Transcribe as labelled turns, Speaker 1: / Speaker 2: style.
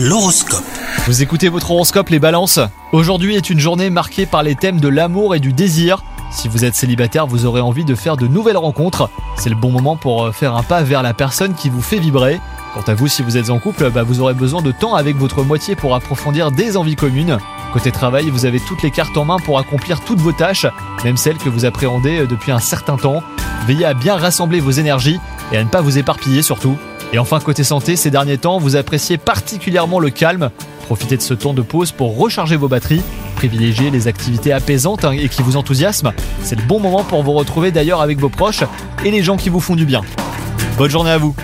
Speaker 1: L'horoscope.
Speaker 2: Vous écoutez votre horoscope les balances Aujourd'hui est une journée marquée par les thèmes de l'amour et du désir. Si vous êtes célibataire, vous aurez envie de faire de nouvelles rencontres. C'est le bon moment pour euh, faire un pas vers la personne qui vous fait vibrer. Quant à vous, si vous êtes en couple, bah, vous aurez besoin de temps avec votre moitié pour approfondir des envies communes. Côté travail, vous avez toutes les cartes en main pour accomplir toutes vos tâches, même celles que vous appréhendez euh, depuis un certain temps. Veillez à bien rassembler vos énergies et à ne pas vous éparpiller surtout. Et enfin, côté santé, ces derniers temps, vous appréciez particulièrement le calme. Profitez de ce temps de pause pour recharger vos batteries. Privilégiez les activités apaisantes hein, et qui vous enthousiasment. C'est le bon moment pour vous retrouver d'ailleurs avec vos proches et les gens qui vous font du bien. Bonne journée à vous